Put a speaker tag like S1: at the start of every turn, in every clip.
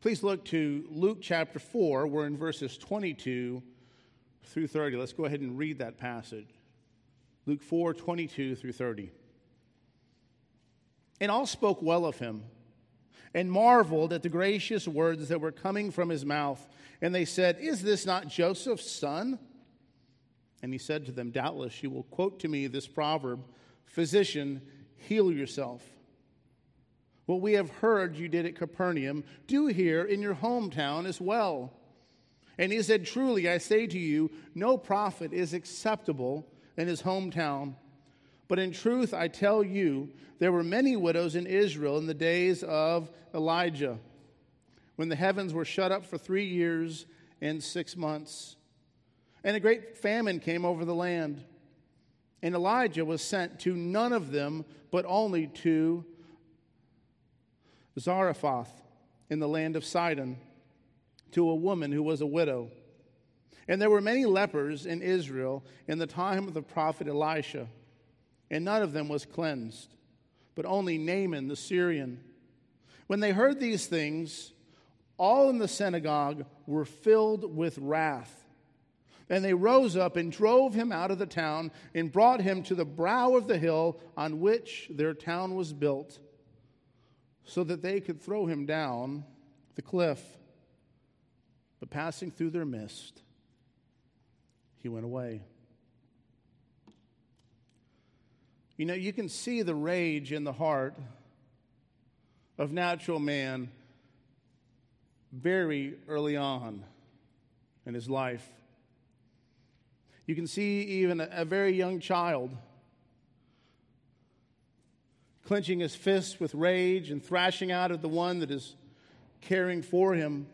S1: Please look to Luke chapter 4. We're in verses 22 through 30. Let's go ahead and read that passage. Luke 4 22 through 30. And all spoke well of him and marveled at the gracious words that were coming from his mouth. And they said, Is this not Joseph's son? And he said to them, Doubtless you will quote to me this proverb Physician, heal yourself. What we have heard you did at Capernaum, do here in your hometown as well. And he said, Truly, I say to you, no prophet is acceptable in his hometown. But in truth, I tell you, there were many widows in Israel in the days of Elijah, when the heavens were shut up for three years and six months. And a great famine came over the land. And Elijah was sent to none of them, but only to Zarephath in the land of Sidon to a woman who was a widow. And there were many lepers in Israel in the time of the prophet Elisha, and none of them was cleansed, but only Naaman the Syrian. When they heard these things, all in the synagogue were filled with wrath. And they rose up and drove him out of the town and brought him to the brow of the hill on which their town was built, so that they could throw him down the cliff. But passing through their midst, he went away. You know, you can see the rage in the heart of natural man very early on in his life. You can see even a, a very young child clenching his fists with rage and thrashing out at the one that is caring for him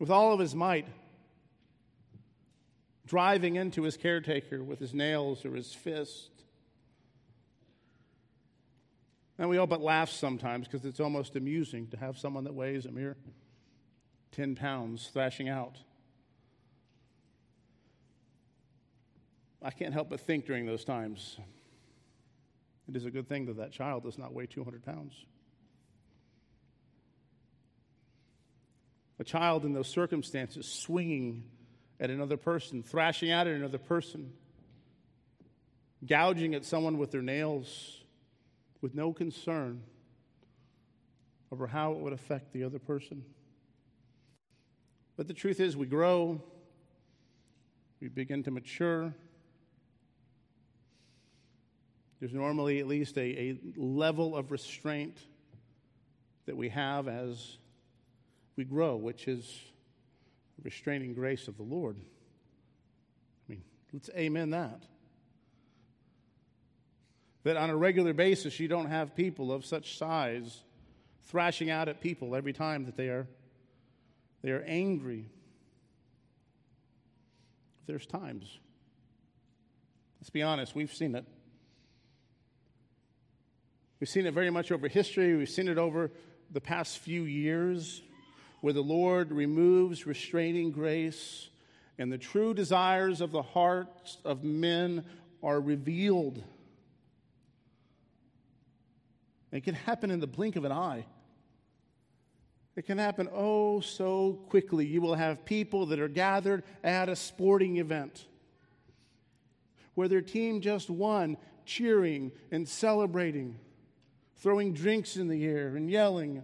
S1: with all of his might, driving into his caretaker with his nails or his fist. And we all but laugh sometimes because it's almost amusing to have someone that weighs a mere 10 pounds thrashing out. I can't help but think during those times it is a good thing that that child does not weigh 200 pounds. A child in those circumstances swinging at another person, thrashing out at another person, gouging at someone with their nails with no concern over how it would affect the other person. But the truth is, we grow, we begin to mature. There's normally at least a, a level of restraint that we have as we grow, which is restraining grace of the Lord. I mean, let's amen that. That on a regular basis, you don't have people of such size thrashing out at people every time that they are, they are angry. There's times. Let's be honest, we've seen it. We've seen it very much over history. We've seen it over the past few years where the Lord removes restraining grace and the true desires of the hearts of men are revealed. It can happen in the blink of an eye. It can happen oh so quickly. You will have people that are gathered at a sporting event where their team just won, cheering and celebrating, throwing drinks in the air and yelling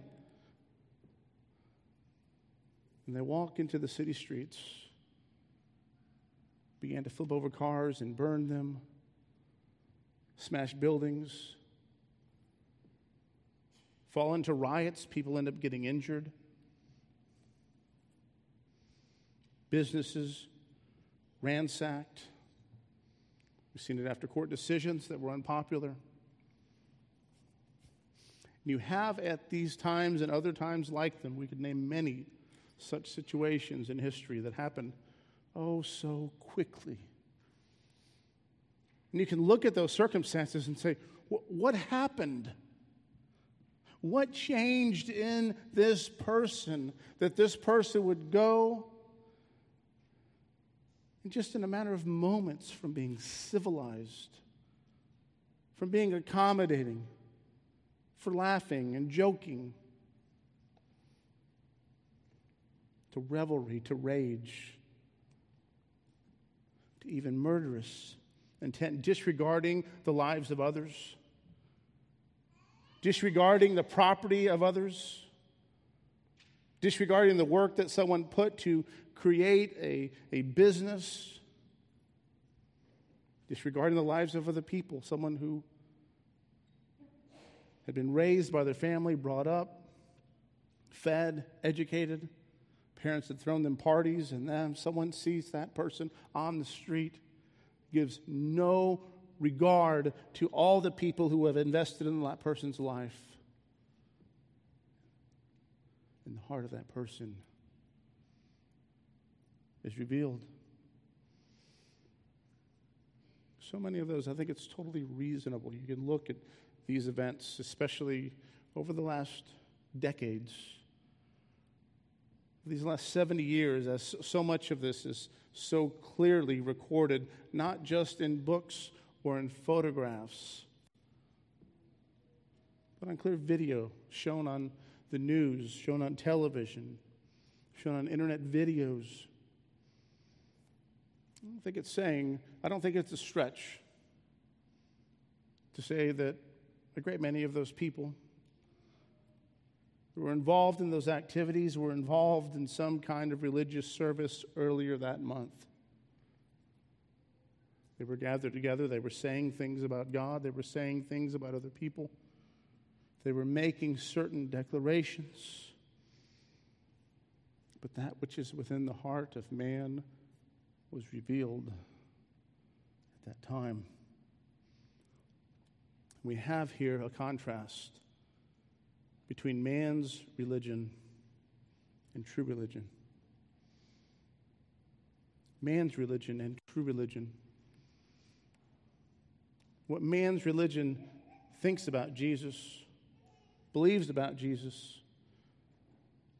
S1: and they walk into the city streets, began to flip over cars and burn them, smash buildings, fall into riots. People end up getting injured. Businesses ransacked. We've seen it after court decisions that were unpopular. You have at these times and other times like them, we could name many such situations in history that happen oh so quickly. And you can look at those circumstances and say, what happened? What changed in this person that this person would go and just in a matter of moments from being civilized, from being accommodating, for laughing and joking, to revelry, to rage, to even murderous intent, disregarding the lives of others, disregarding the property of others, disregarding the work that someone put to create a, a business, disregarding the lives of other people, someone who had been raised by their family, brought up, fed, educated. Parents had thrown them parties, and then someone sees that person on the street, gives no regard to all the people who have invested in that person's life. In the heart of that person is revealed. So many of those, I think it's totally reasonable. You can look at these events, especially over the last decades, these last 70 years, as so much of this is so clearly recorded, not just in books or in photographs, but on clear video shown on the news, shown on television, shown on internet videos. I don't think it's saying, I don't think it's a stretch to say that a great many of those people who were involved in those activities were involved in some kind of religious service earlier that month. They were gathered together. They were saying things about God. They were saying things about other people. They were making certain declarations. But that which is within the heart of man was revealed at that time. We have here a contrast between man's religion and true religion. Man's religion and true religion. What man's religion thinks about Jesus, believes about Jesus,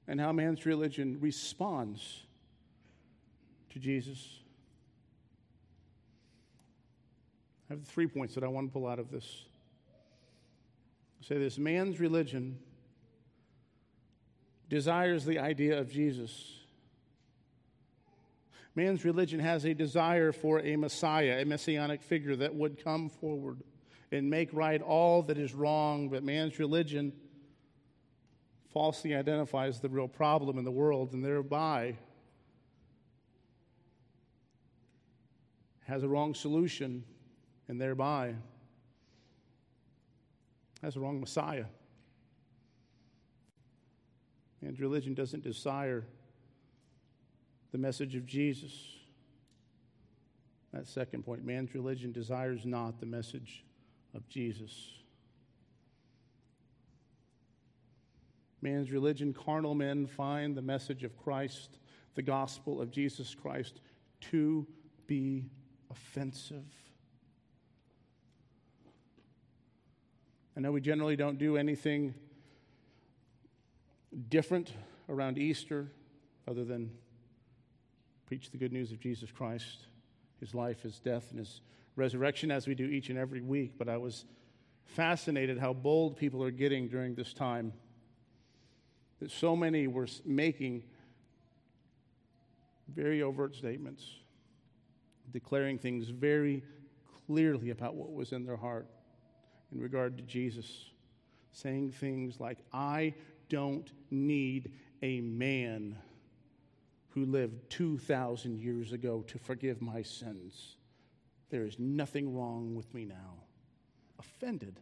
S1: and how man's religion responds to Jesus. I have three points that I want to pull out of this say this man's religion desires the idea of Jesus. Man's religion has a desire for a Messiah, a messianic figure that would come forward and make right all that is wrong, but man's religion falsely identifies the real problem in the world and thereby has a wrong solution and thereby has the wrong Messiah. Man's religion doesn't desire the message of Jesus. That second point man's religion desires not the message of Jesus. Man's religion, carnal men find the message of Christ, the gospel of Jesus Christ, to be offensive. I know we generally don't do anything different around Easter other than preach the good news of Jesus Christ, his life, his death, and his resurrection, as we do each and every week. But I was fascinated how bold people are getting during this time. That so many were making very overt statements, declaring things very clearly about what was in their heart in regard to Jesus, saying things like, I don't need a man who lived 2,000 years ago to forgive my sins. There is nothing wrong with me now. Offended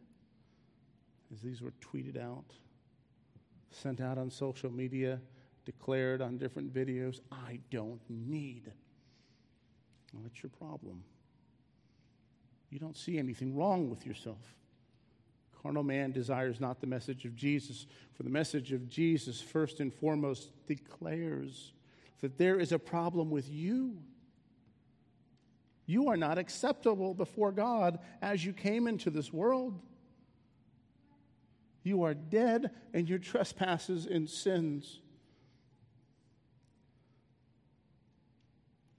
S1: as these were tweeted out, sent out on social media, declared on different videos. I don't need. Well, that's your problem. You don't see anything wrong with yourself. Carnal man desires not the message of Jesus, for the message of Jesus, first and foremost, declares that there is a problem with you. You are not acceptable before God as you came into this world. You are dead in your trespasses and sins.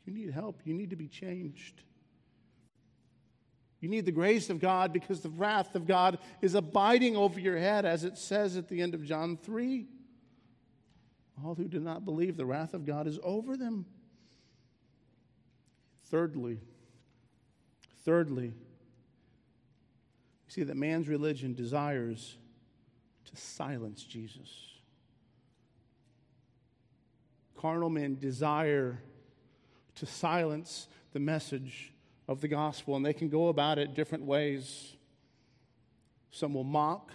S1: You need help. You need to be changed. You need the grace of God because the wrath of God is abiding over your head, as it says at the end of John 3. All who do not believe, the wrath of God is over them. Thirdly, thirdly, you see that man's religion desires to silence Jesus. Carnal men desire to silence the message of the gospel, and they can go about it different ways. Some will mock,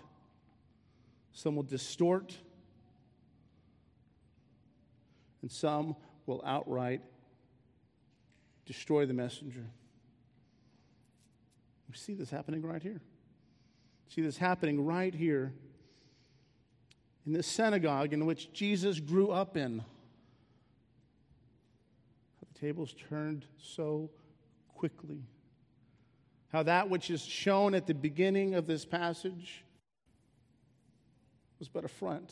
S1: some will distort, and some will outright destroy the messenger. We see this happening right here. See this happening right here in this synagogue in which Jesus grew up in. The tables turned so quickly. How that which is shown at the beginning of this passage was but a front,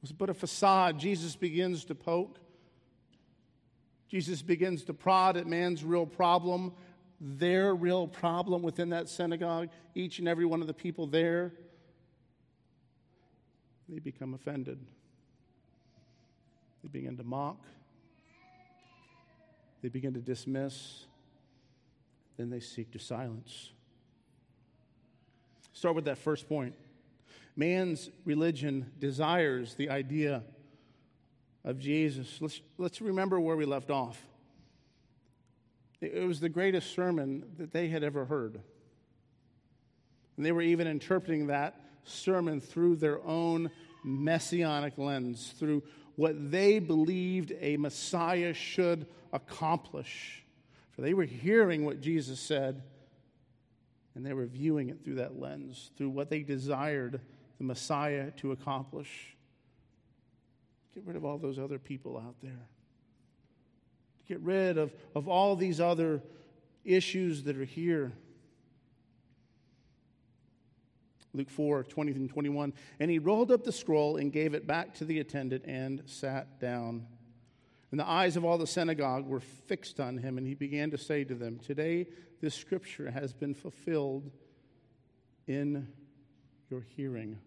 S1: was but a facade. Jesus begins to poke. Jesus begins to prod at man's real problem, their real problem within that synagogue, each and every one of the people there. They become offended. They begin to mock. They begin to dismiss. Then they seek to silence. Start with that first point. Man's religion desires the idea of Jesus. Let's, let's remember where we left off. It was the greatest sermon that they had ever heard. And they were even interpreting that sermon through their own messianic lens, through what they believed a Messiah should accomplish. For they were hearing what Jesus said, and they were viewing it through that lens, through what they desired the Messiah to accomplish. Get rid of all those other people out there. Get rid of, of all these other issues that are here. Luke 4 20 and 21. And he rolled up the scroll and gave it back to the attendant and sat down. And the eyes of all the synagogue were fixed on him, and he began to say to them, Today this scripture has been fulfilled in your hearing.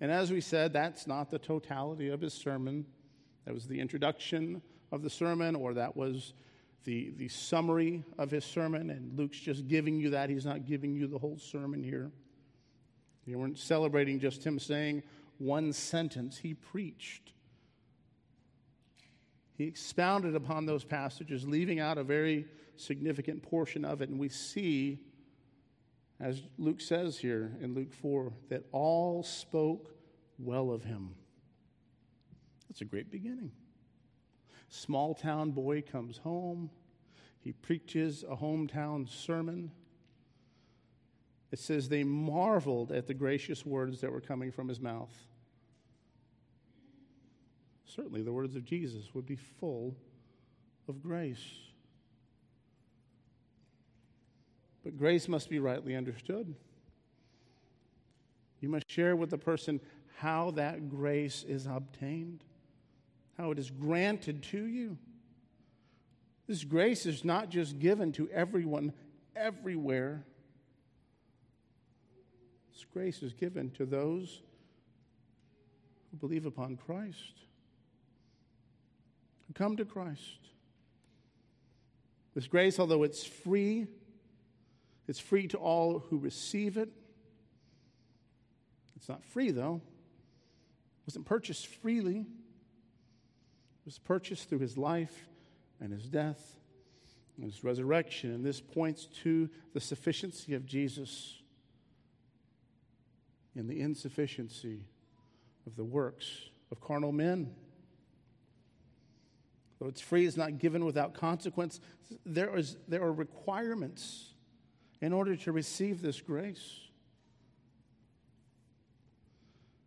S1: And as we said, that's not the totality of his sermon. That was the introduction of the sermon, or that was the, the summary of his sermon. And Luke's just giving you that. He's not giving you the whole sermon here. You weren't celebrating just him saying one sentence, he preached. He expounded upon those passages, leaving out a very significant portion of it. And we see, as Luke says here in Luke 4, that all spoke well of him. That's a great beginning. Small town boy comes home. He preaches a hometown sermon. It says they marveled at the gracious words that were coming from his mouth. Certainly, the words of Jesus would be full of grace. But grace must be rightly understood. You must share with the person how that grace is obtained, how it is granted to you. This grace is not just given to everyone everywhere. This grace is given to those who believe upon Christ who come to Christ. This grace, although it's free, it's free to all who receive it. It's not free, though. It wasn't purchased freely. Was purchased through his life and his death and his resurrection. And this points to the sufficiency of Jesus and the insufficiency of the works of carnal men. Though it's free, it's not given without consequence. There, is, there are requirements in order to receive this grace.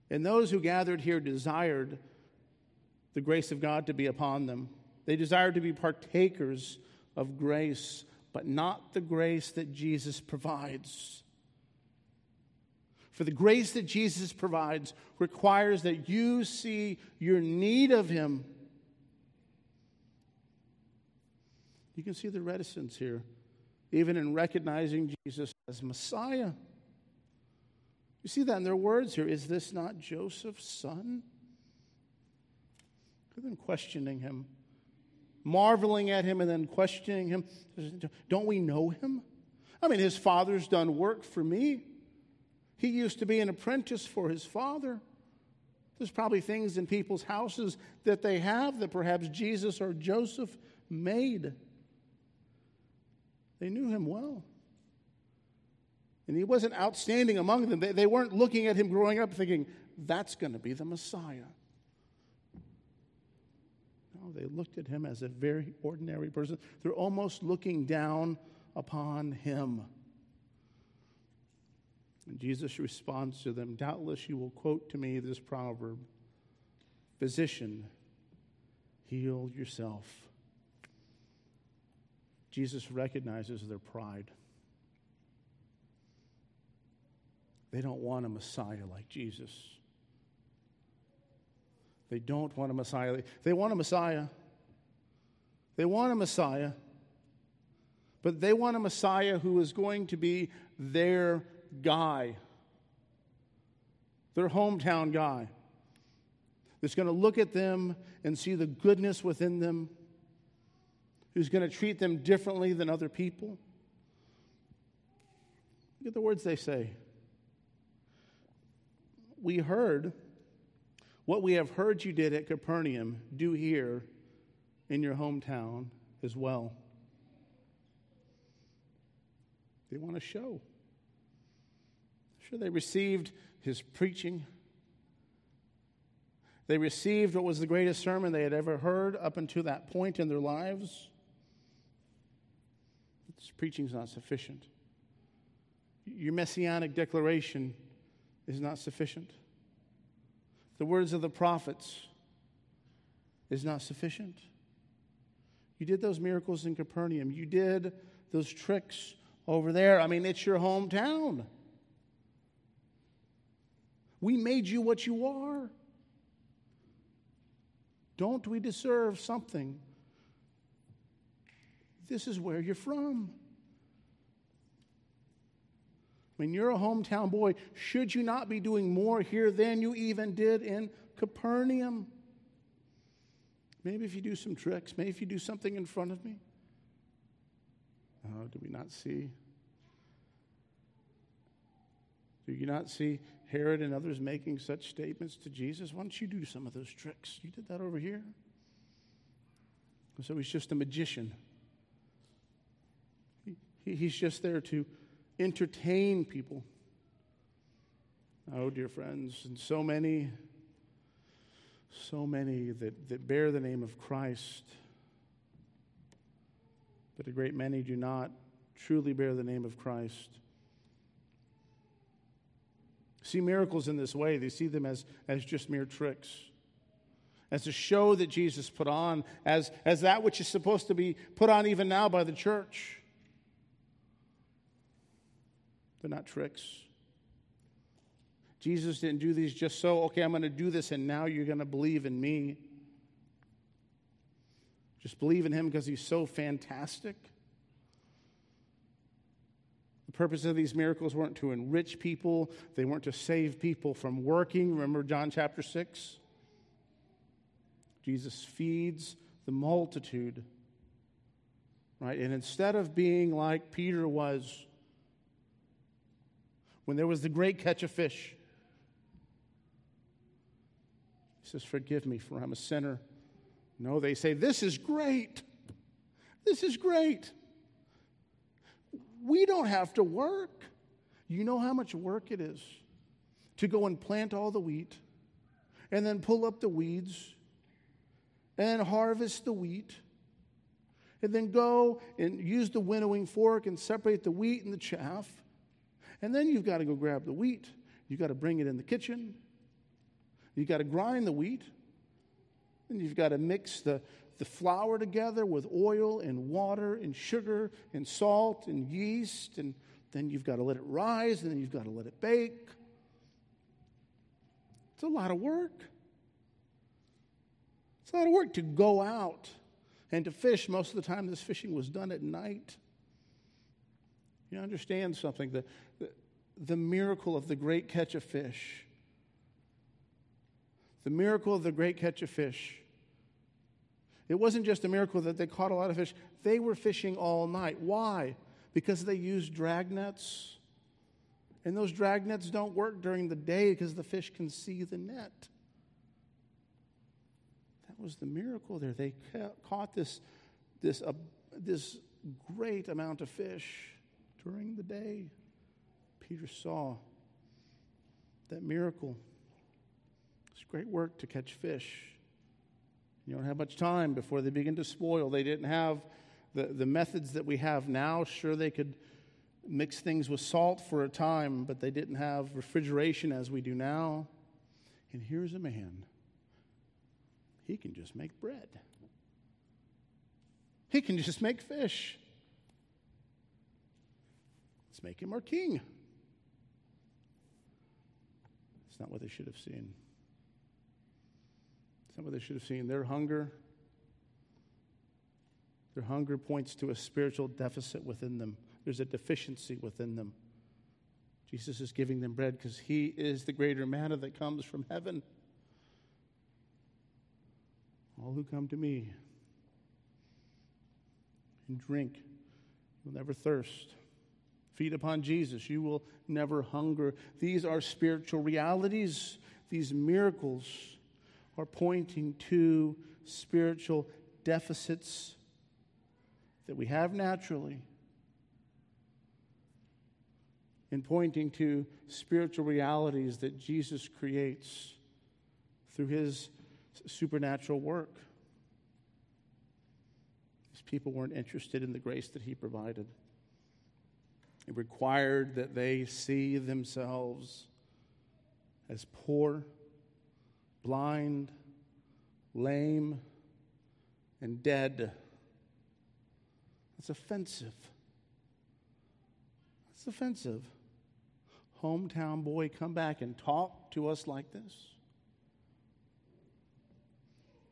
S1: And those who gathered here desired the grace of God to be upon them. They desired to be partakers of grace, but not the grace that Jesus provides. For the grace that Jesus provides requires that you see your need of Him You can see the reticence here, even in recognizing Jesus as Messiah. You see that in their words here. Is this not Joseph's son? They've been questioning him, marveling at him, and then questioning him. Don't we know him? I mean, his father's done work for me. He used to be an apprentice for his father. There's probably things in people's houses that they have that perhaps Jesus or Joseph made. They knew him well. And he wasn't outstanding among them. They, they weren't looking at him growing up thinking, that's going to be the Messiah. They looked at him as a very ordinary person. They're almost looking down upon him. And Jesus responds to them Doubtless you will quote to me this proverb Physician, heal yourself. Jesus recognizes their pride. They don't want a Messiah like Jesus. They don't want a Messiah. They want a Messiah. They want a Messiah. But they want a Messiah who is going to be their guy, their hometown guy, that's going to look at them and see the goodness within them, who's going to treat them differently than other people. Look at the words they say. We heard what we have heard you did at Capernaum, do here in your hometown as well. They want to show. Sure, they received his preaching. They received what was the greatest sermon they had ever heard up until that point in their lives. This preaching is not sufficient. Your messianic declaration is not sufficient. The words of the prophets is not sufficient. You did those miracles in Capernaum. You did those tricks over there. I mean, it's your hometown. We made you what you are. Don't we deserve something? This is where you're from. Mean, you're a hometown boy. Should you not be doing more here than you even did in Capernaum? Maybe if you do some tricks, maybe if you do something in front of me. Oh, do we not see? Do you not see Herod and others making such statements to Jesus? Why don't you do some of those tricks? You did that over here. So he's just a magician. He, he's just there to entertain people. Oh, dear friends, and so many, so many that, that bear the name of Christ, but a great many do not truly bear the name of Christ see miracles in this way. They see them as, as just mere tricks, as a show that Jesus put on, as, as that which is supposed to be put on even now by the church. They're not tricks. Jesus didn't do these just so, okay, I'm going to do this and now you're going to believe in me. Just believe in him because he's so fantastic. The purpose of these miracles weren't to enrich people, they weren't to save people from working. Remember John chapter 6? Jesus feeds the multitude. Right? And instead of being like Peter was when there was the great catch of fish, he says, Forgive me, for I'm a sinner. No, they say, This is great. This is great. We don't have to work. You know how much work it is to go and plant all the wheat and then pull up the weeds and harvest the wheat and then go and use the winnowing fork and separate the wheat and the chaff. And then you've got to go grab the wheat. You've got to bring it in the kitchen. You've got to grind the wheat. And you've got to mix the, the flour together with oil and water and sugar and salt and yeast, and then you've got to let it rise, and then you've got to let it bake. It's a lot of work. It's a lot of work to go out and to fish. Most of the time, this fishing was done at night. You understand something? The, the, miracle of the great catch of fish. The miracle of the great catch of fish. It wasn't just a miracle that they caught a lot of fish, they were fishing all night. Why? Because they used drag nets. And those drag nets don't work during the day because the fish can see the net. That was the miracle there. They caught this, this, uh, this great amount of fish during the day. Peter saw that miracle. It's great work to catch fish. You don't have much time before they begin to spoil. They didn't have the, the methods that we have now. Sure, they could mix things with salt for a time, but they didn't have refrigeration as we do now. And here's a man. He can just make bread. He can just make fish. Let's make him our king. It's not what they should have seen. It's not what they should have seen. Their hunger, their hunger points to a spiritual deficit within them. There's a deficiency within them. Jesus is giving them bread because he is the greater manna that comes from heaven. All who come to me and drink will never thirst. Feed upon Jesus, you will never hunger. These are spiritual realities. These miracles are pointing to spiritual deficits that we have naturally and pointing to spiritual realities that Jesus creates through his supernatural work. These people weren't interested in the grace that he provided. It required that they see themselves as poor, blind, lame, and dead. That's offensive. That's offensive. Hometown boy, come back and talk to us like this.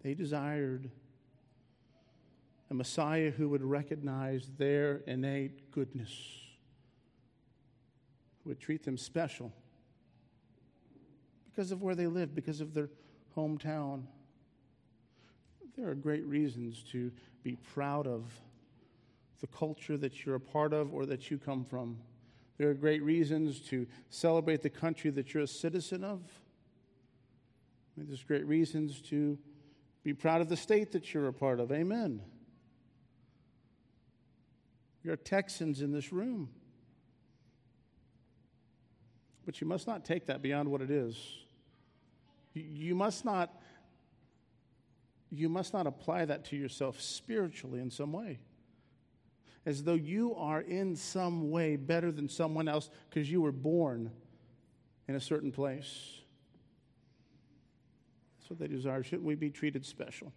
S1: They desired a Messiah who would recognize their innate goodness would treat them special because of where they live, because of their hometown. There are great reasons to be proud of the culture that you're a part of or that you come from. There are great reasons to celebrate the country that you're a citizen of. There's great reasons to be proud of the state that you're a part of. Amen. Are Texans in this room. But you must not take that beyond what it is. You must not you must not apply that to yourself spiritually in some way. As though you are in some way better than someone else because you were born in a certain place. That's what they desire. Shouldn't we be treated special?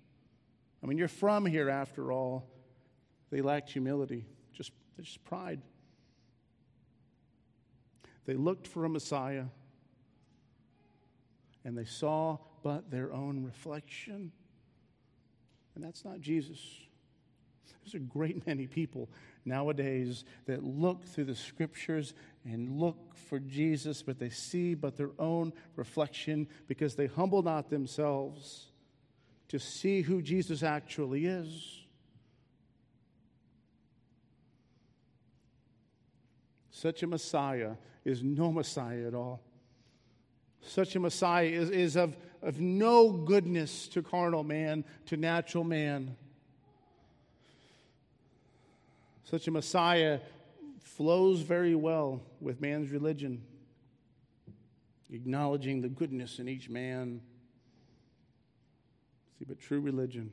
S1: I mean, you're from here after all. They lacked humility, just, just pride. They looked for a Messiah and they saw but their own reflection. And that's not Jesus. There's a great many people nowadays that look through the scriptures and look for Jesus, but they see but their own reflection because they humble not themselves to see who Jesus actually is. Such a Messiah is no Messiah at all. Such a Messiah is, is of, of no goodness to carnal man, to natural man. Such a Messiah flows very well with man's religion, acknowledging the goodness in each man. See, but true religion,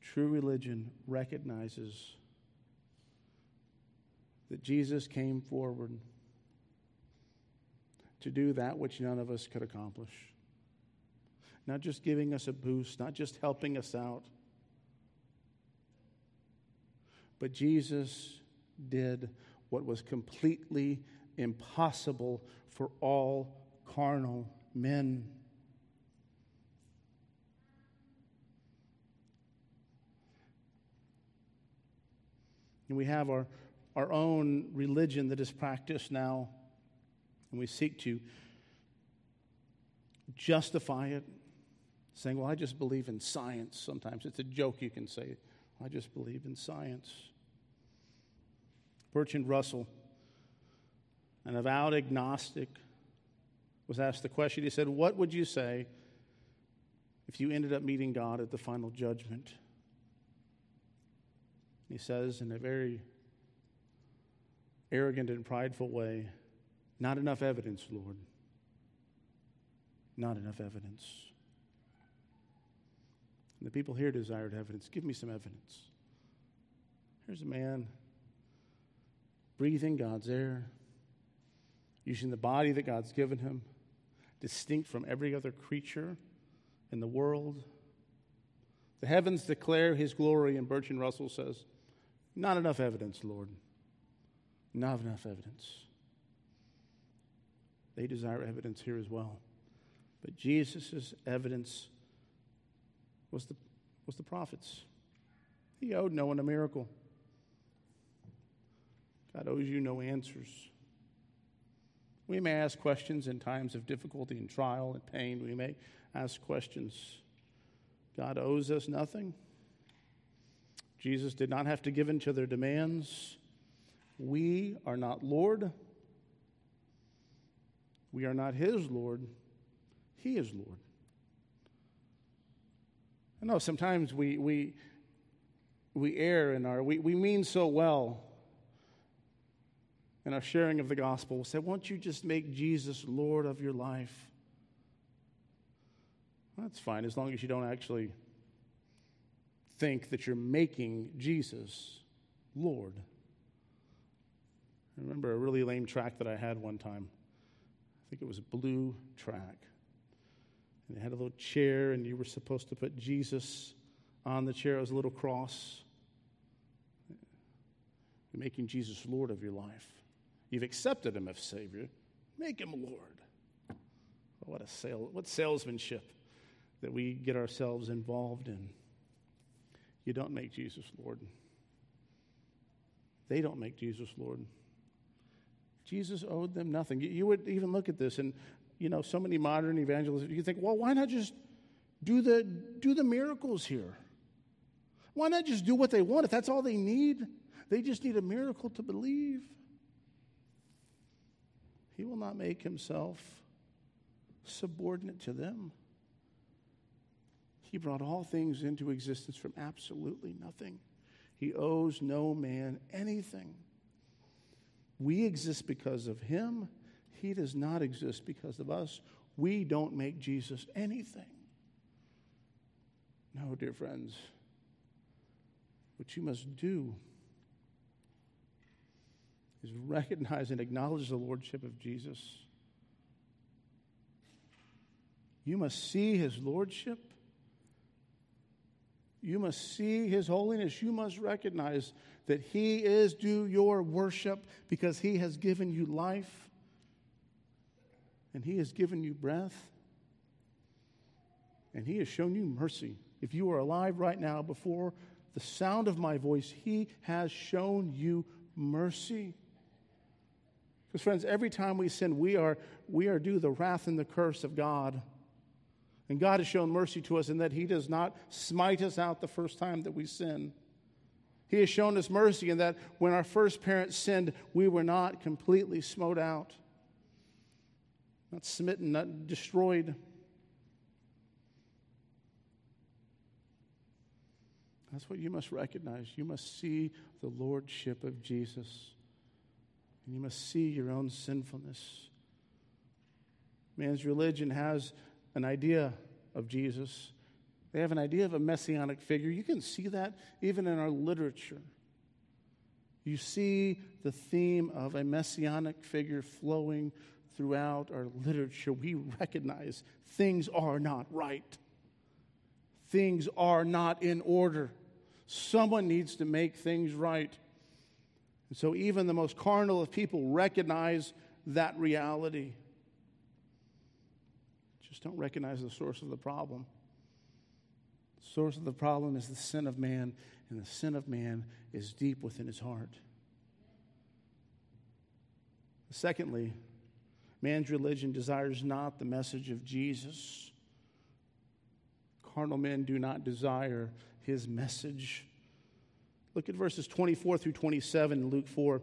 S1: true religion recognizes that Jesus came forward to do that which none of us could accomplish. Not just giving us a boost, not just helping us out, but Jesus did what was completely impossible for all carnal men. And we have our our own religion that is practiced now, and we seek to justify it, saying, Well, I just believe in science. Sometimes it's a joke you can say, I just believe in science. Bertrand Russell, an avowed agnostic, was asked the question. He said, What would you say if you ended up meeting God at the final judgment? He says, in a very arrogant and prideful way, Not enough evidence, Lord. Not enough evidence. And the people here desired evidence. Give me some evidence. Here's a man breathing God's air, using the body that God's given him, distinct from every other creature in the world. The heavens declare his glory, and Bertrand Russell says, Not enough evidence, Lord. Not enough evidence. They desire evidence here as well. But Jesus' evidence was the, was the prophets. He owed no one a miracle. God owes you no answers. We may ask questions in times of difficulty and trial and pain. We may ask questions. God owes us nothing. Jesus did not have to give in to their demands. We are not Lord. We are not His Lord. He is Lord. I know sometimes we, we, we err in our, we, we mean so well in our sharing of the gospel. We'll say, won't you just make Jesus Lord of your life? That's fine as long as you don't actually think that you're making Jesus Lord. I remember a really lame track that I had one time. I think it was a blue track. And it had a little chair, and you were supposed to put Jesus on the chair as a little cross. You're making Jesus Lord of your life. You've accepted him as Savior. Make him Lord. What a sale, what salesmanship that we get ourselves involved in. You don't make Jesus Lord. They don't make Jesus Lord. Jesus owed them nothing. You, you would even look at this, and you know, so many modern evangelists, you think, well, why not just do the, do the miracles here? Why not just do what they want if that's all they need? They just need a miracle to believe. He will not make himself subordinate to them. He brought all things into existence from absolutely nothing. He owes no man anything. We exist because of him. He does not exist because of us. We don't make Jesus anything. No, dear friends. What you must do is recognize and acknowledge the lordship of Jesus. You must see his lordship. You must see his holiness. You must recognize that he is due your worship because he has given you life and he has given you breath and he has shown you mercy. If you are alive right now before the sound of my voice, he has shown you mercy. Because, friends, every time we sin, we are, we are due the wrath and the curse of God. And God has shown mercy to us in that He does not smite us out the first time that we sin. He has shown us mercy in that when our first parents sinned, we were not completely smote out, not smitten, not destroyed. That's what you must recognize. You must see the lordship of Jesus, and you must see your own sinfulness. Man's religion has an idea of Jesus they have an idea of a messianic figure. You can see that even in our literature. You see the theme of a messianic figure flowing throughout our literature. We recognize things are not right, things are not in order. Someone needs to make things right. And so, even the most carnal of people recognize that reality. Just don't recognize the source of the problem source of the problem is the sin of man, and the sin of man is deep within his heart. Secondly, man's religion desires not the message of Jesus. Carnal men do not desire his message. Look at verses 24 through 27 in Luke 4.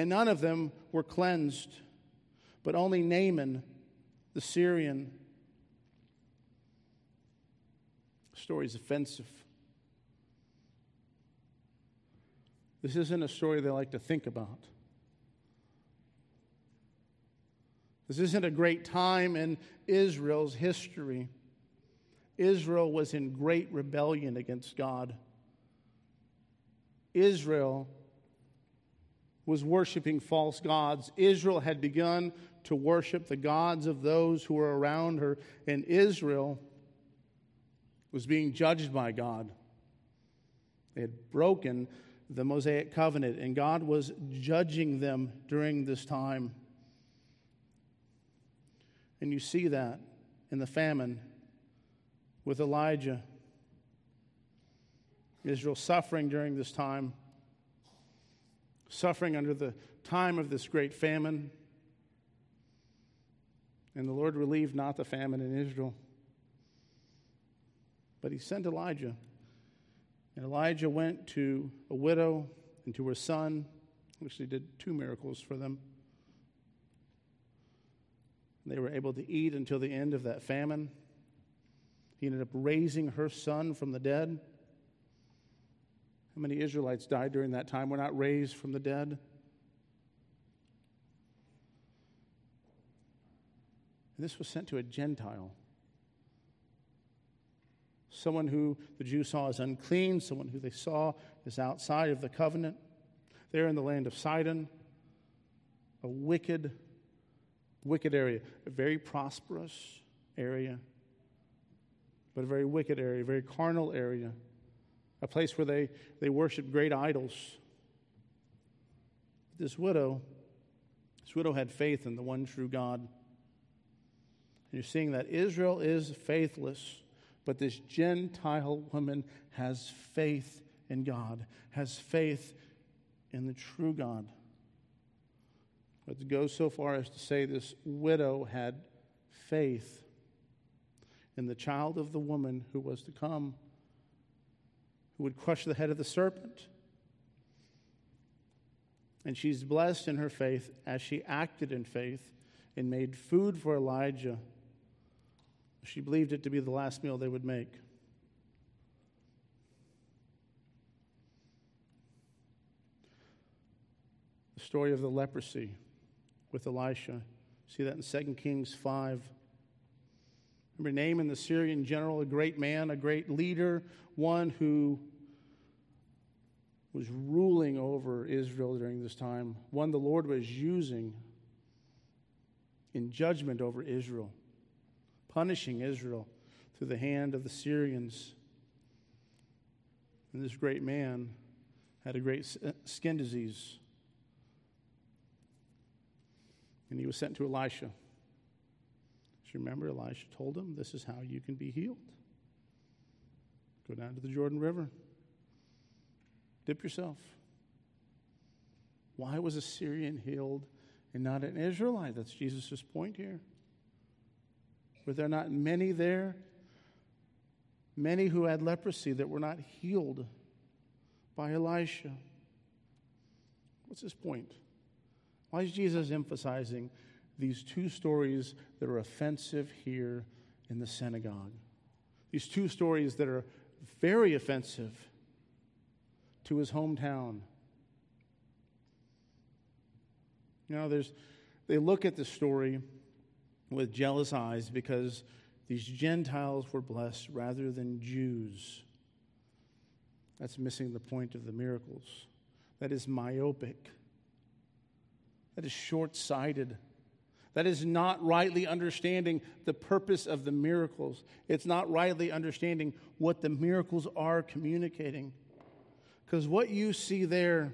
S1: and none of them were cleansed, but only Naaman, the Syrian. The story is offensive. This isn't a story they like to think about. This isn't a great time in Israel's history. Israel was in great rebellion against God. Israel was worshiping false gods. Israel had begun to worship the gods of those who were around her, and Israel was being judged by God. They had broken the Mosaic covenant, and God was judging them during this time. And you see that in the famine with Elijah. Israel suffering during this time suffering under the time of this great famine. And the Lord relieved not the famine in Israel. But he sent Elijah. And Elijah went to a widow and to her son. Actually, did two miracles for them. They were able to eat until the end of that famine. He ended up raising her son from the dead. How many Israelites died during that time were not raised from the dead? And this was sent to a Gentile. Someone who the Jews saw as unclean, someone who they saw as outside of the covenant. There in the land of Sidon, a wicked, wicked area, a very prosperous area, but a very wicked area, a very carnal area a place where they, they worshiped great idols. This widow, this widow had faith in the one true God. And you're seeing that Israel is faithless, but this Gentile woman has faith in God, has faith in the true God. Let's go so far as to say this widow had faith in the child of the woman who was to come who would crush the head of the serpent. And she's blessed in her faith as she acted in faith and made food for Elijah. She believed it to be the last meal they would make. The story of the leprosy with Elisha. See that in 2 Kings 5. Remember Naaman, the Syrian general, a great man, a great leader, one who was ruling over Israel during this time, one the Lord was using in judgment over Israel, punishing Israel through the hand of the Syrians. And this great man had a great uh, skin disease. And he was sent to Elisha. Do you remember Elisha told him, This is how you can be healed? Go down to the Jordan River. Dip yourself. Why was a Syrian healed and not an Israelite? That's Jesus' point here. Were there not many there? Many who had leprosy that were not healed by Elisha. What's his point? Why is Jesus emphasizing these two stories that are offensive here in the synagogue? These two stories that are very offensive to his hometown. You know, there's, they look at the story with jealous eyes because these Gentiles were blessed rather than Jews. That's missing the point of the miracles. That is myopic. That is short sighted. That is not rightly understanding the purpose of the miracles. It's not rightly understanding what the miracles are communicating. Because what you see there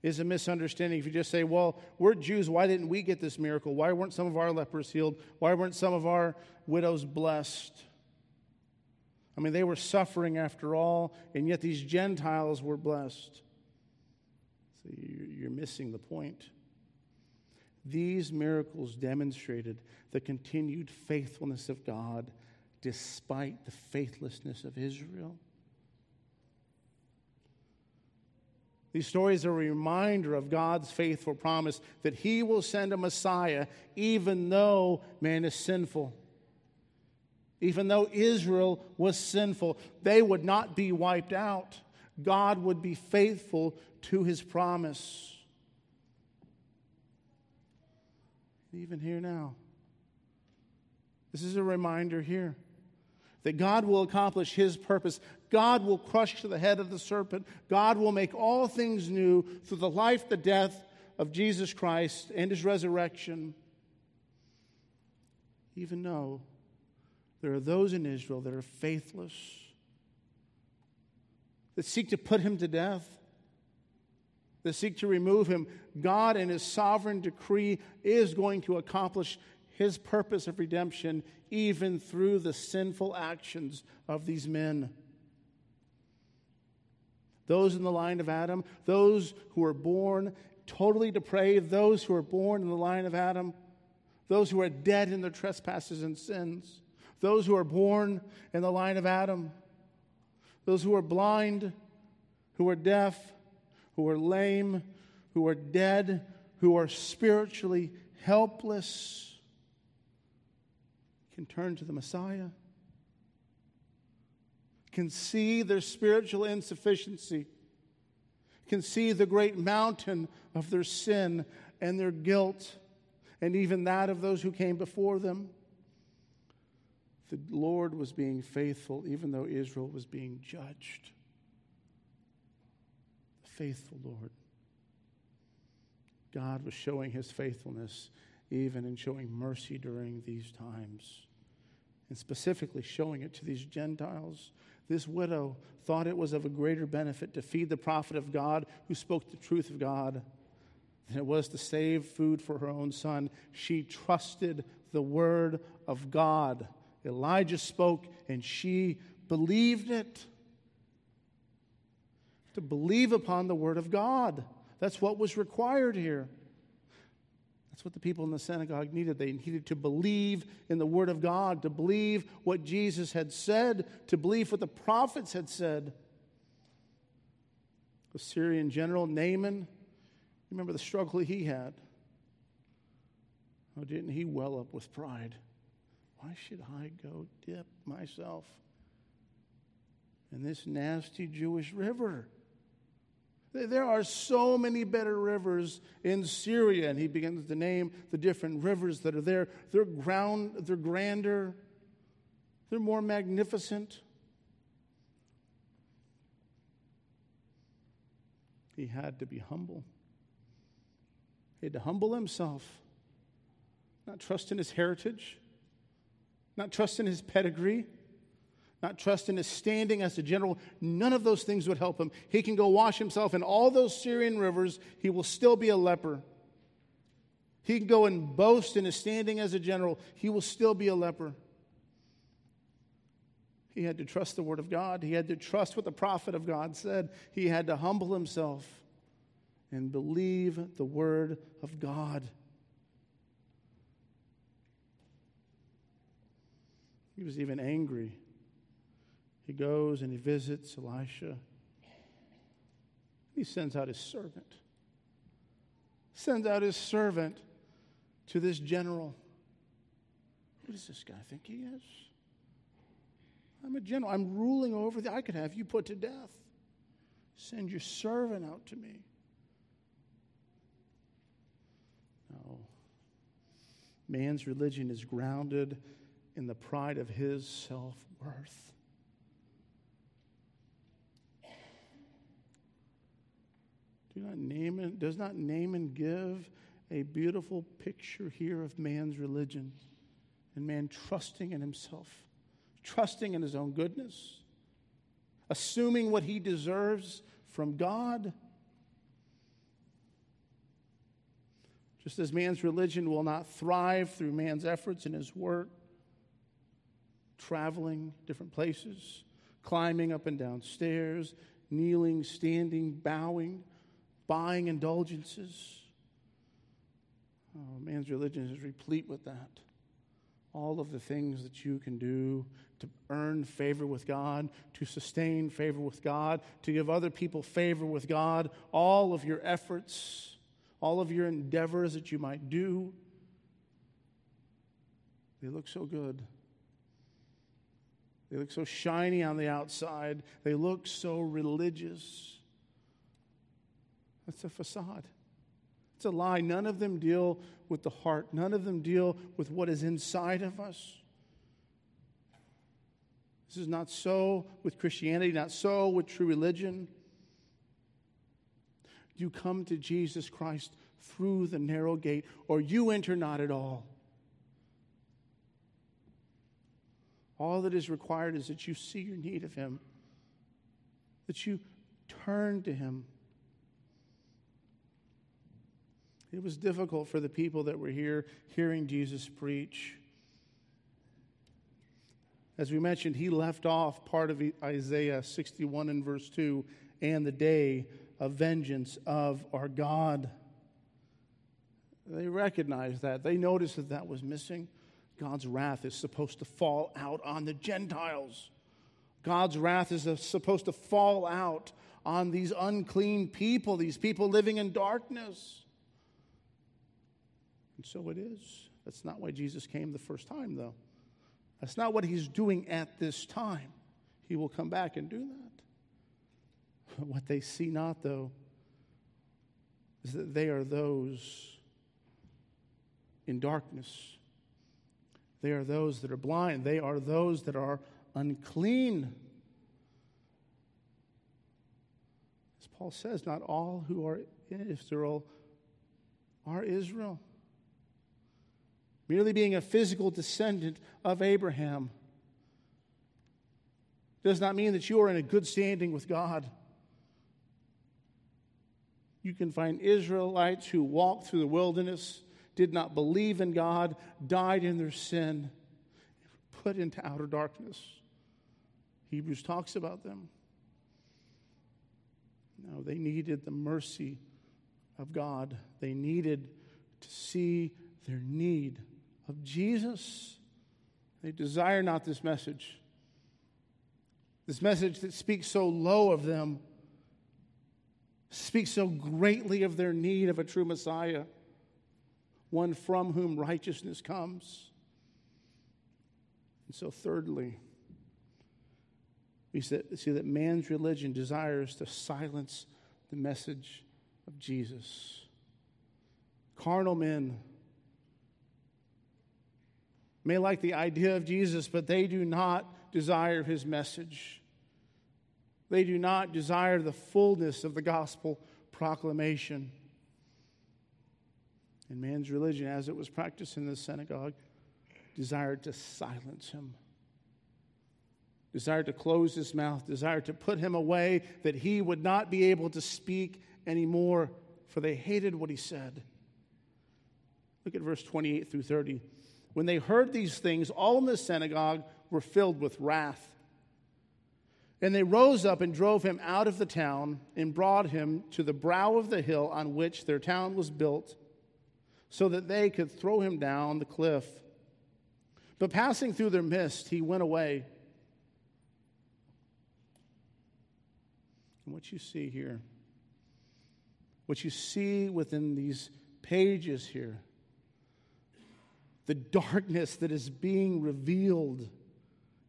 S1: is a misunderstanding. If you just say, well, we're Jews, why didn't we get this miracle? Why weren't some of our lepers healed? Why weren't some of our widows blessed? I mean, they were suffering after all, and yet these Gentiles were blessed. So you're missing the point. These miracles demonstrated the continued faithfulness of God despite the faithlessness of Israel. These stories are a reminder of God's faithful promise that He will send a Messiah even though man is sinful. Even though Israel was sinful, they would not be wiped out. God would be faithful to His promise. Even here now. This is a reminder here that God will accomplish his purpose. God will crush the head of the serpent. God will make all things new through the life, the death of Jesus Christ and his resurrection. Even though there are those in Israel that are faithless, that seek to put him to death, that seek to remove him, God, in his sovereign decree, is going to accomplish his purpose of redemption even through the sinful actions of these men. Those in the line of Adam, those who are born totally depraved, those who are born in the line of Adam, those who are dead in their trespasses and sins, those who are born in the line of Adam, those who are blind, who are deaf, who are lame, who are dead, who are spiritually helpless can turn to the Messiah, can see their spiritual insufficiency, can see the great mountain of their sin and their guilt, and even that of those who came before them. The Lord was being faithful even though Israel was being judged. The faithful Lord. God was showing his faithfulness even in showing mercy during these times and specifically showing it to these Gentiles. This widow thought it was of a greater benefit to feed the prophet of God who spoke the truth of God than it was to save food for her own son. She trusted the word of God. Elijah spoke and she believed it. To believe upon the word of God. That's what was required here. That's what the people in the synagogue needed. They needed to believe in the Word of God, to believe what Jesus had said, to believe what the prophets had said. The Syrian general, Naaman, remember the struggle he had. Oh, didn't he well up with pride? Why should I go dip myself in this nasty Jewish river? There are so many better rivers in Syria, and he begins to name the different rivers that are there. They're, ground, they're grander, they're more magnificent. He had to be humble. He had to humble himself, not trust in his heritage, not trust in his pedigree not trust in his standing as a general. None of those things would help him. He can go wash himself in all those Syrian rivers, he will still be a leper. He can go and boast in his standing as a general, he will still be a leper. He had to trust the word of God. He had to trust what the prophet of God said. He had to humble himself and believe the word of God. He was even angry he goes and he visits Elisha. He sends out his servant. Sends out his servant to this general. Who does this guy think he is? I'm a general. I'm ruling over the. I could have you put to death. Send your servant out to me. No. Man's religion is grounded in the pride of his self worth. Do not name it, does not name and give a beautiful picture here of man's religion and man trusting in himself, trusting in his own goodness, assuming what he deserves from God. Just as man's religion will not thrive through man's efforts in his work, traveling different places, climbing up and down stairs, kneeling, standing, bowing, buying indulgences. Oh, man's religion is replete with that. All of the things that you can do to earn favor with God, to sustain favor with God, to give other people favor with God, all of your efforts, all of your endeavors that you might do, they look so good. They look so shiny on the outside. They look so religious. That's a facade. It's a lie. None of them deal with the heart, none of them deal with what is inside of us. This is not so with Christianity, not so with true religion. You come to Jesus Christ through the narrow gate, or you enter not at all. All that is required is that you see your need of Him, that you turn to Him. It was difficult for the people that were here hearing Jesus preach. As we mentioned, he left off part of Isaiah 61 and verse 2 and the day of vengeance of our God. They recognized that. They noticed that that was missing. God's wrath is supposed to fall out on the Gentiles. God's wrath is supposed to fall out on these unclean people, these people living in darkness. And so it is. That's not why Jesus came the first time, though. That's not what he's doing at this time. He will come back and do that. What they see not, though, is that they are those in darkness they are those that are blind. They are those that are unclean. As Paul says, not all who are in Israel are Israel. Merely being a physical descendant of Abraham does not mean that you are in a good standing with God. You can find Israelites who walked through the wilderness did not believe in God, died in their sin, put into outer darkness. Hebrews talks about them. No, they needed the mercy of God. They needed to see their need of Jesus. They desire not this message. This message that speaks so low of them, speaks so greatly of their need of a true Messiah one from whom righteousness comes. And so, thirdly, we see that man's religion desires to silence the message of Jesus. Carnal men may like the idea of Jesus, but they do not desire his message. They do not desire the fullness of the gospel proclamation. And man's religion, as it was practiced in the synagogue, desired to silence him, desired to close his mouth, desired to put him away, that he would not be able to speak anymore, for they hated what he said. Look at verse 28 through 30. When they heard these things, all in the synagogue were filled with wrath. And they rose up and drove him out of the town and brought him to the brow of the hill on which their town was built so that they could throw him down the cliff. But passing through their midst, he went away. And what you see here, what you see within these pages here, the darkness that is being revealed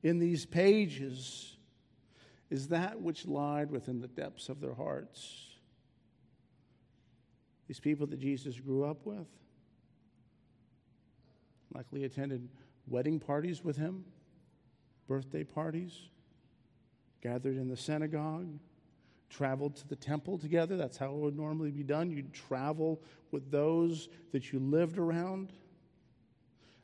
S1: in these pages is that which lied within the depths of their hearts. These people that Jesus grew up with, likely attended wedding parties with him, birthday parties, gathered in the synagogue, traveled to the temple together. That's how it would normally be done. You'd travel with those that you lived around.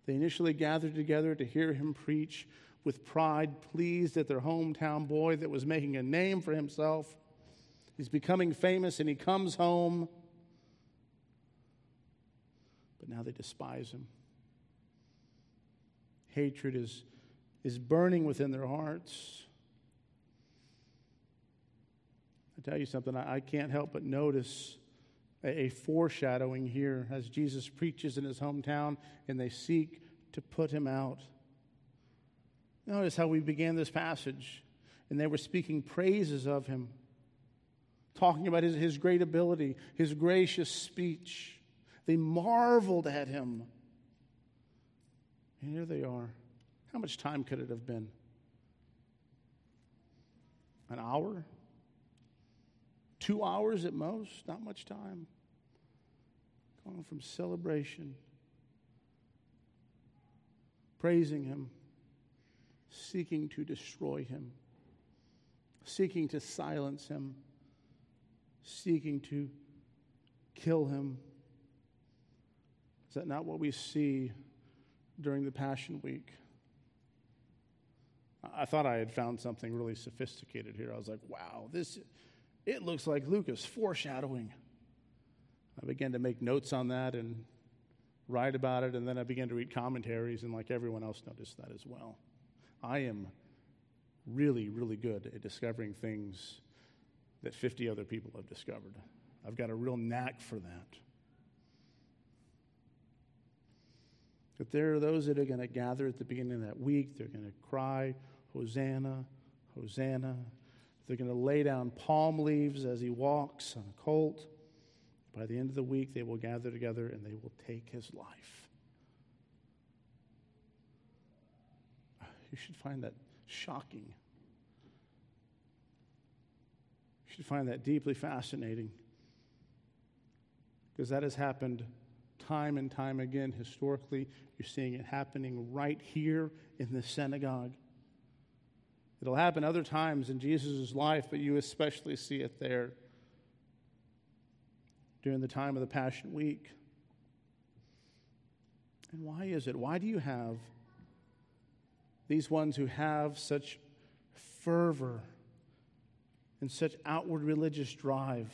S1: They initially gathered together to hear him preach with pride, pleased at their hometown boy that was making a name for himself He's becoming famous and he comes home. But now they despise him. Hatred is, is burning within their hearts. I tell you something, I, I can't help but notice a, foreshadowing here as Jesus preaches in his hometown and they seek to put him out. Notice how we began this passage, and they were speaking praises of him, talking about his, his great ability, his gracious speech. They marveled at him. And here they are. How much time could it have been? An hour? Two hours at most? Not much time. Going from celebration, praising him seeking to destroy him, seeking to silence him, seeking to kill him. Is that not what we see during the Passion Week? I thought I had found something really sophisticated here. I was like, wow, this it looks like Luke is foreshadowing. I began to make notes on that and write about it, and then I began to read commentaries, and like everyone else noticed that as well. I am really, really good at discovering things that 50 other people have discovered. I've got a real knack for that. But there are those that are going to gather at the beginning of that week. They're going to cry, Hosanna, Hosanna. They're going to lay down palm leaves as he walks on a colt. By the end of the week, they will gather together and they will take his life. You should find that shocking. You should find that deeply fascinating. Because that has happened time and time again historically. You're seeing it happening right here in the synagogue. It'll happen other times in Jesus' life, but you especially see it there during the time of the Passion Week. And why is it? Why do you have these ones who have such fervor and such outward religious drive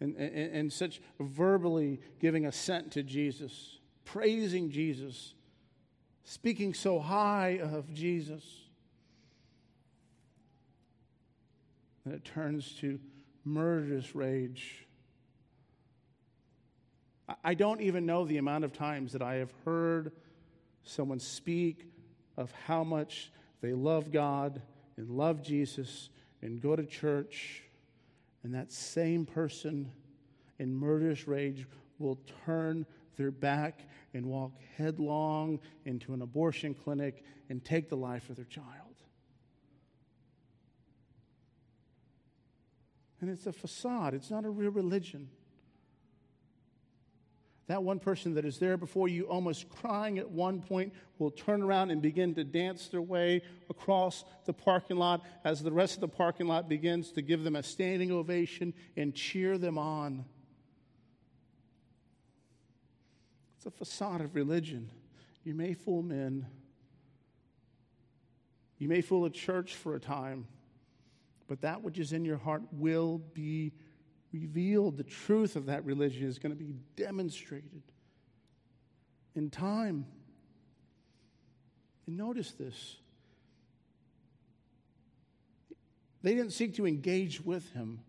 S1: and, and, and such verbally giving assent to Jesus, praising Jesus, speaking so high of Jesus. that it turns to murderous rage. I don't even know the amount of times that I have heard someone speak of how much they love God and love Jesus and go to church, and that same person in murderous rage will turn their back and walk headlong into an abortion clinic and take the life of their child. And it's a facade, it's not a real religion. That one person that is there before you, almost crying at one point, will turn around and begin to dance their way across the parking lot as the rest of the parking lot begins to give them a standing ovation and cheer them on. It's a facade of religion. You may fool men, you may fool a church for a time, but that which is in your heart will be revealed, the truth of that religion is going to be demonstrated in time. And notice this they didn't seek to engage with him.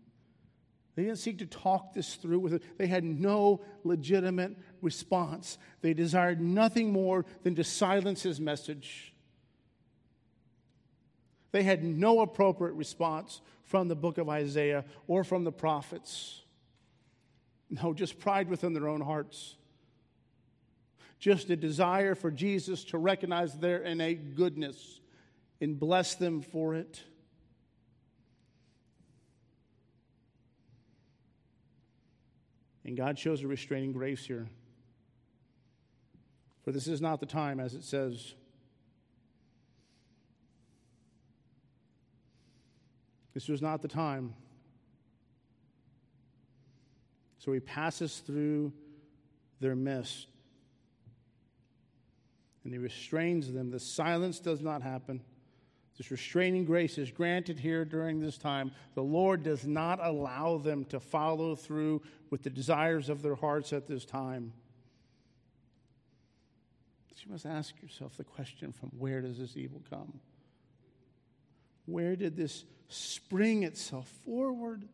S1: They didn't seek to talk this through with him. They had no legitimate response. They desired nothing more than to silence his message. They had no appropriate response from the book of Isaiah or from the prophets. No, just pride within their own hearts. Just a desire for Jesus to recognize their innate goodness and bless them for it. And God shows a restraining grace here. For this is not the time, as it says, This was not the time. So he passes through their midst and he restrains them. The silence does not happen. This restraining grace is granted here during this time. The Lord does not allow them to follow through with the desires of their hearts at this time. But you must ask yourself the question from where does this evil come? Where did this spring itself forward?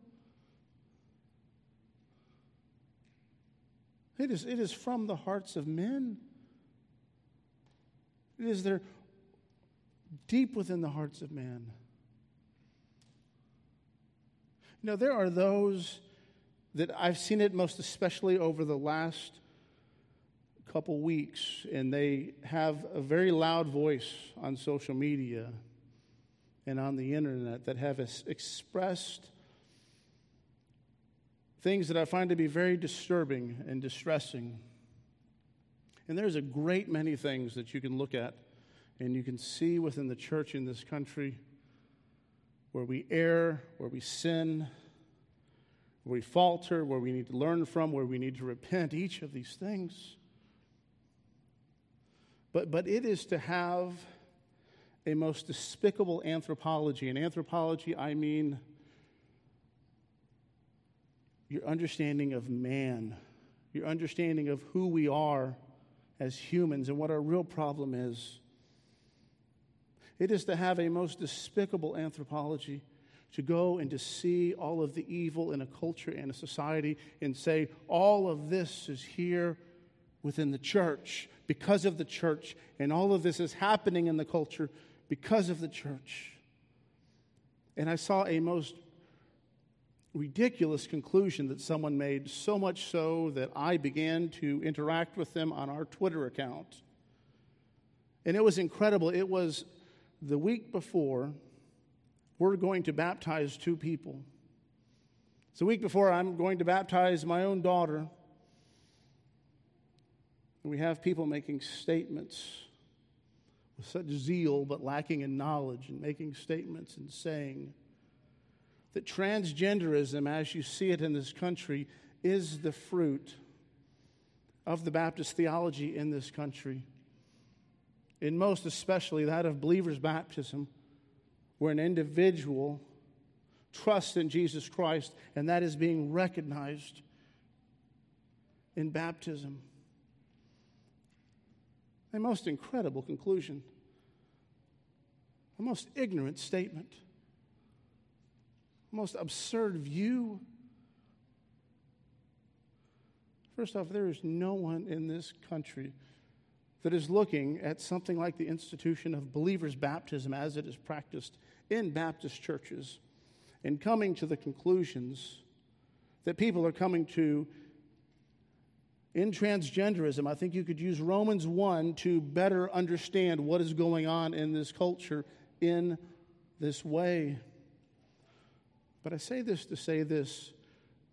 S1: It is, it is from the hearts of men. It is there deep within the hearts of men. Know, there are those that I've seen it most especially over the last couple weeks, and they have a very loud voice on social media and on the internet that have expressed things that I find to be very disturbing and distressing. And there's a great many things that you can look at and you can see within the church in this country where we err, where we sin, where we falter, where we need to learn from, where we need to repent, each of these things. But, but it is to have a most despicable anthropology. In anthropology, I mean your understanding of man, your understanding of who we are as humans and what our real problem is. It is to have a most despicable anthropology, to go and to see all of the evil in a culture and a society and say, all of this is here within the church because of the church, and all of this is happening in the culture because of the church. And I saw a most ridiculous conclusion that someone made, so much so that I began to interact with them on our Twitter account. And it was incredible. It was the week before, we're going to baptize two people. It's the week before I'm going to baptize my own daughter. And we have people making statements with such zeal, but lacking in knowledge, and making statements and saying that transgenderism, as you see it in this country, is the fruit of the Baptist theology in this country in most especially that of believers' baptism, where an individual trusts in Jesus Christ, and that is being recognized in baptism. A most incredible conclusion, a most ignorant statement, a most absurd view. First off, there is no one in this country that is looking at something like the institution of believers' baptism as it is practiced in Baptist churches and coming to the conclusions that people are coming to in transgenderism. I think you could use Romans 1 to better understand what is going on in this culture in this way. But I say this to say this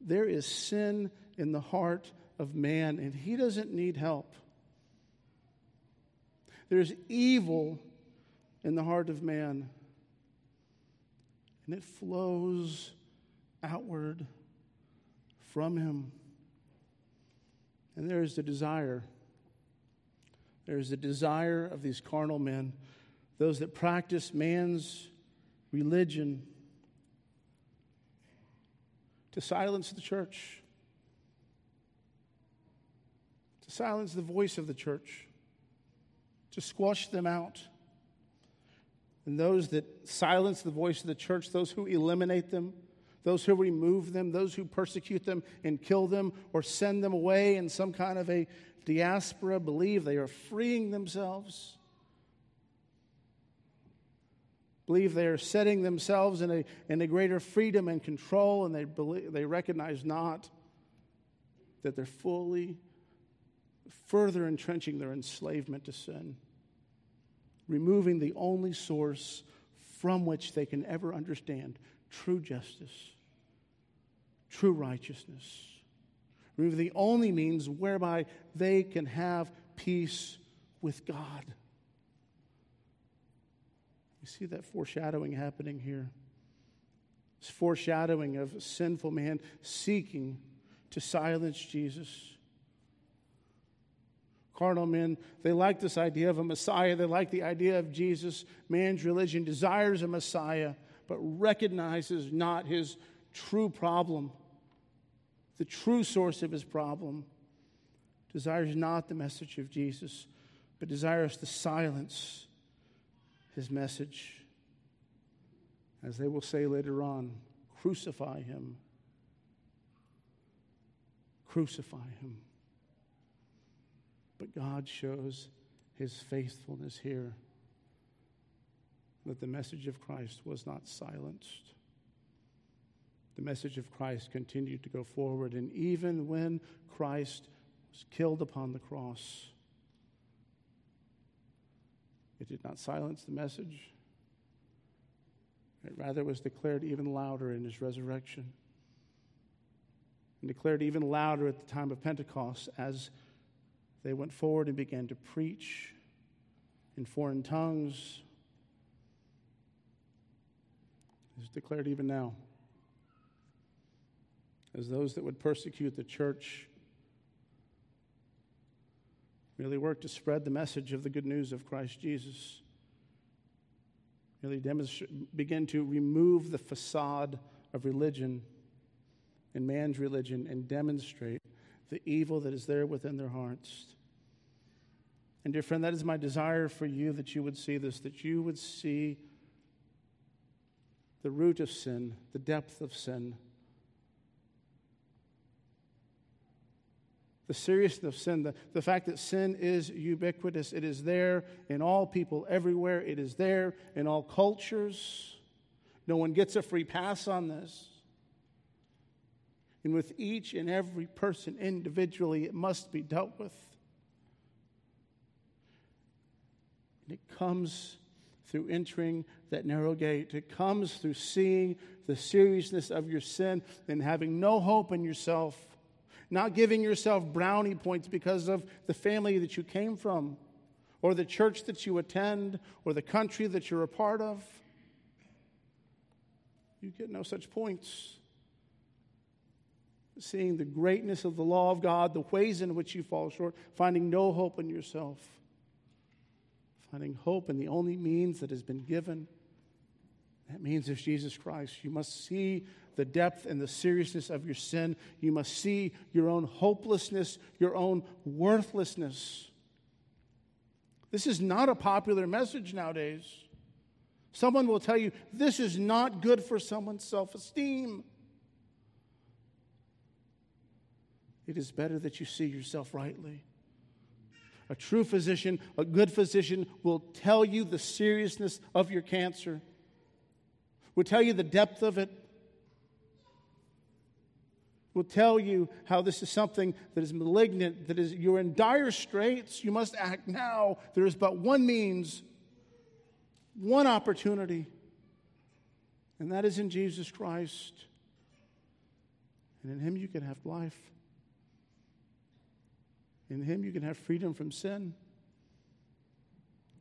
S1: there is sin in the heart of man, and he doesn't need help. There's evil in the heart of man, and it flows outward from him. And there is the desire. There is the desire of these carnal men, those that practice man's religion, to silence the church, to silence the voice of the church to squash them out. And those that silence the voice of the church, those who eliminate them, those who remove them, those who persecute them and kill them or send them away in some kind of a diaspora, believe they are freeing themselves. Believe they are setting themselves in a, in a greater freedom and control, and they, believe, they recognize not that they're fully further entrenching their enslavement to sin, removing the only source from which they can ever understand true justice, true righteousness. Remove the only means whereby they can have peace with God. See that foreshadowing happening here. It's foreshadowing of a sinful man seeking to silence Jesus. Carnal men, they like this idea of a Messiah. They like the idea of Jesus. Man's religion desires a Messiah, but recognizes not his true problem, the true source of his problem. Desires not the message of Jesus, but desires to silence his message. As they will say later on, crucify him. Crucify him. But God shows his faithfulness here that the message of Christ was not silenced. The message of Christ continued to go forward, and even when Christ was killed upon the cross, it did not silence the message. It rather was declared even louder in his resurrection. And declared even louder at the time of Pentecost as they went forward and began to preach in foreign tongues. It's declared even now. As those that would persecute the church merely work to spread the message of the good news of Christ Jesus. Merely begin to remove the facade of religion and man's religion and demonstrate the evil that is there within their hearts. And, dear friend, that is my desire for you that you would see this, that you would see the root of sin, the depth of sin the seriousness of sin, the, the fact that sin is ubiquitous. It is there in all people, everywhere. It is there in all cultures. No one gets a free pass on this. And with each and every person individually, it must be dealt with. And it comes through entering that narrow gate. It comes through seeing the seriousness of your sin and having no hope in yourself not giving yourself brownie points because of the family that you came from, or the church that you attend, or the country that you're a part of. You get no such points. Seeing the greatness of the law of God, the ways in which you fall short, finding no hope in yourself, finding hope in the only means that has been given. That means it's Jesus Christ. You must see the depth and the seriousness of your sin. You must see your own hopelessness, your own worthlessness. This is not a popular message nowadays. Someone will tell you this is not good for someone's self esteem. It is better that you see yourself rightly. A true physician, a good physician, will tell you the seriousness of your cancer, will tell you the depth of it, will tell you how this is something that is malignant, that is you're in dire straits, you must act now. There is but one means, one opportunity, and that is in Jesus Christ. And in him you can have life. In him you can have freedom from sin.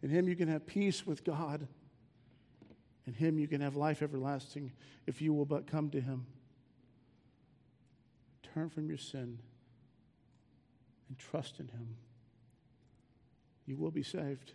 S1: In him you can have peace with God. In him you can have life everlasting if you will but come to him turn from your sin and trust in Him, you will be saved.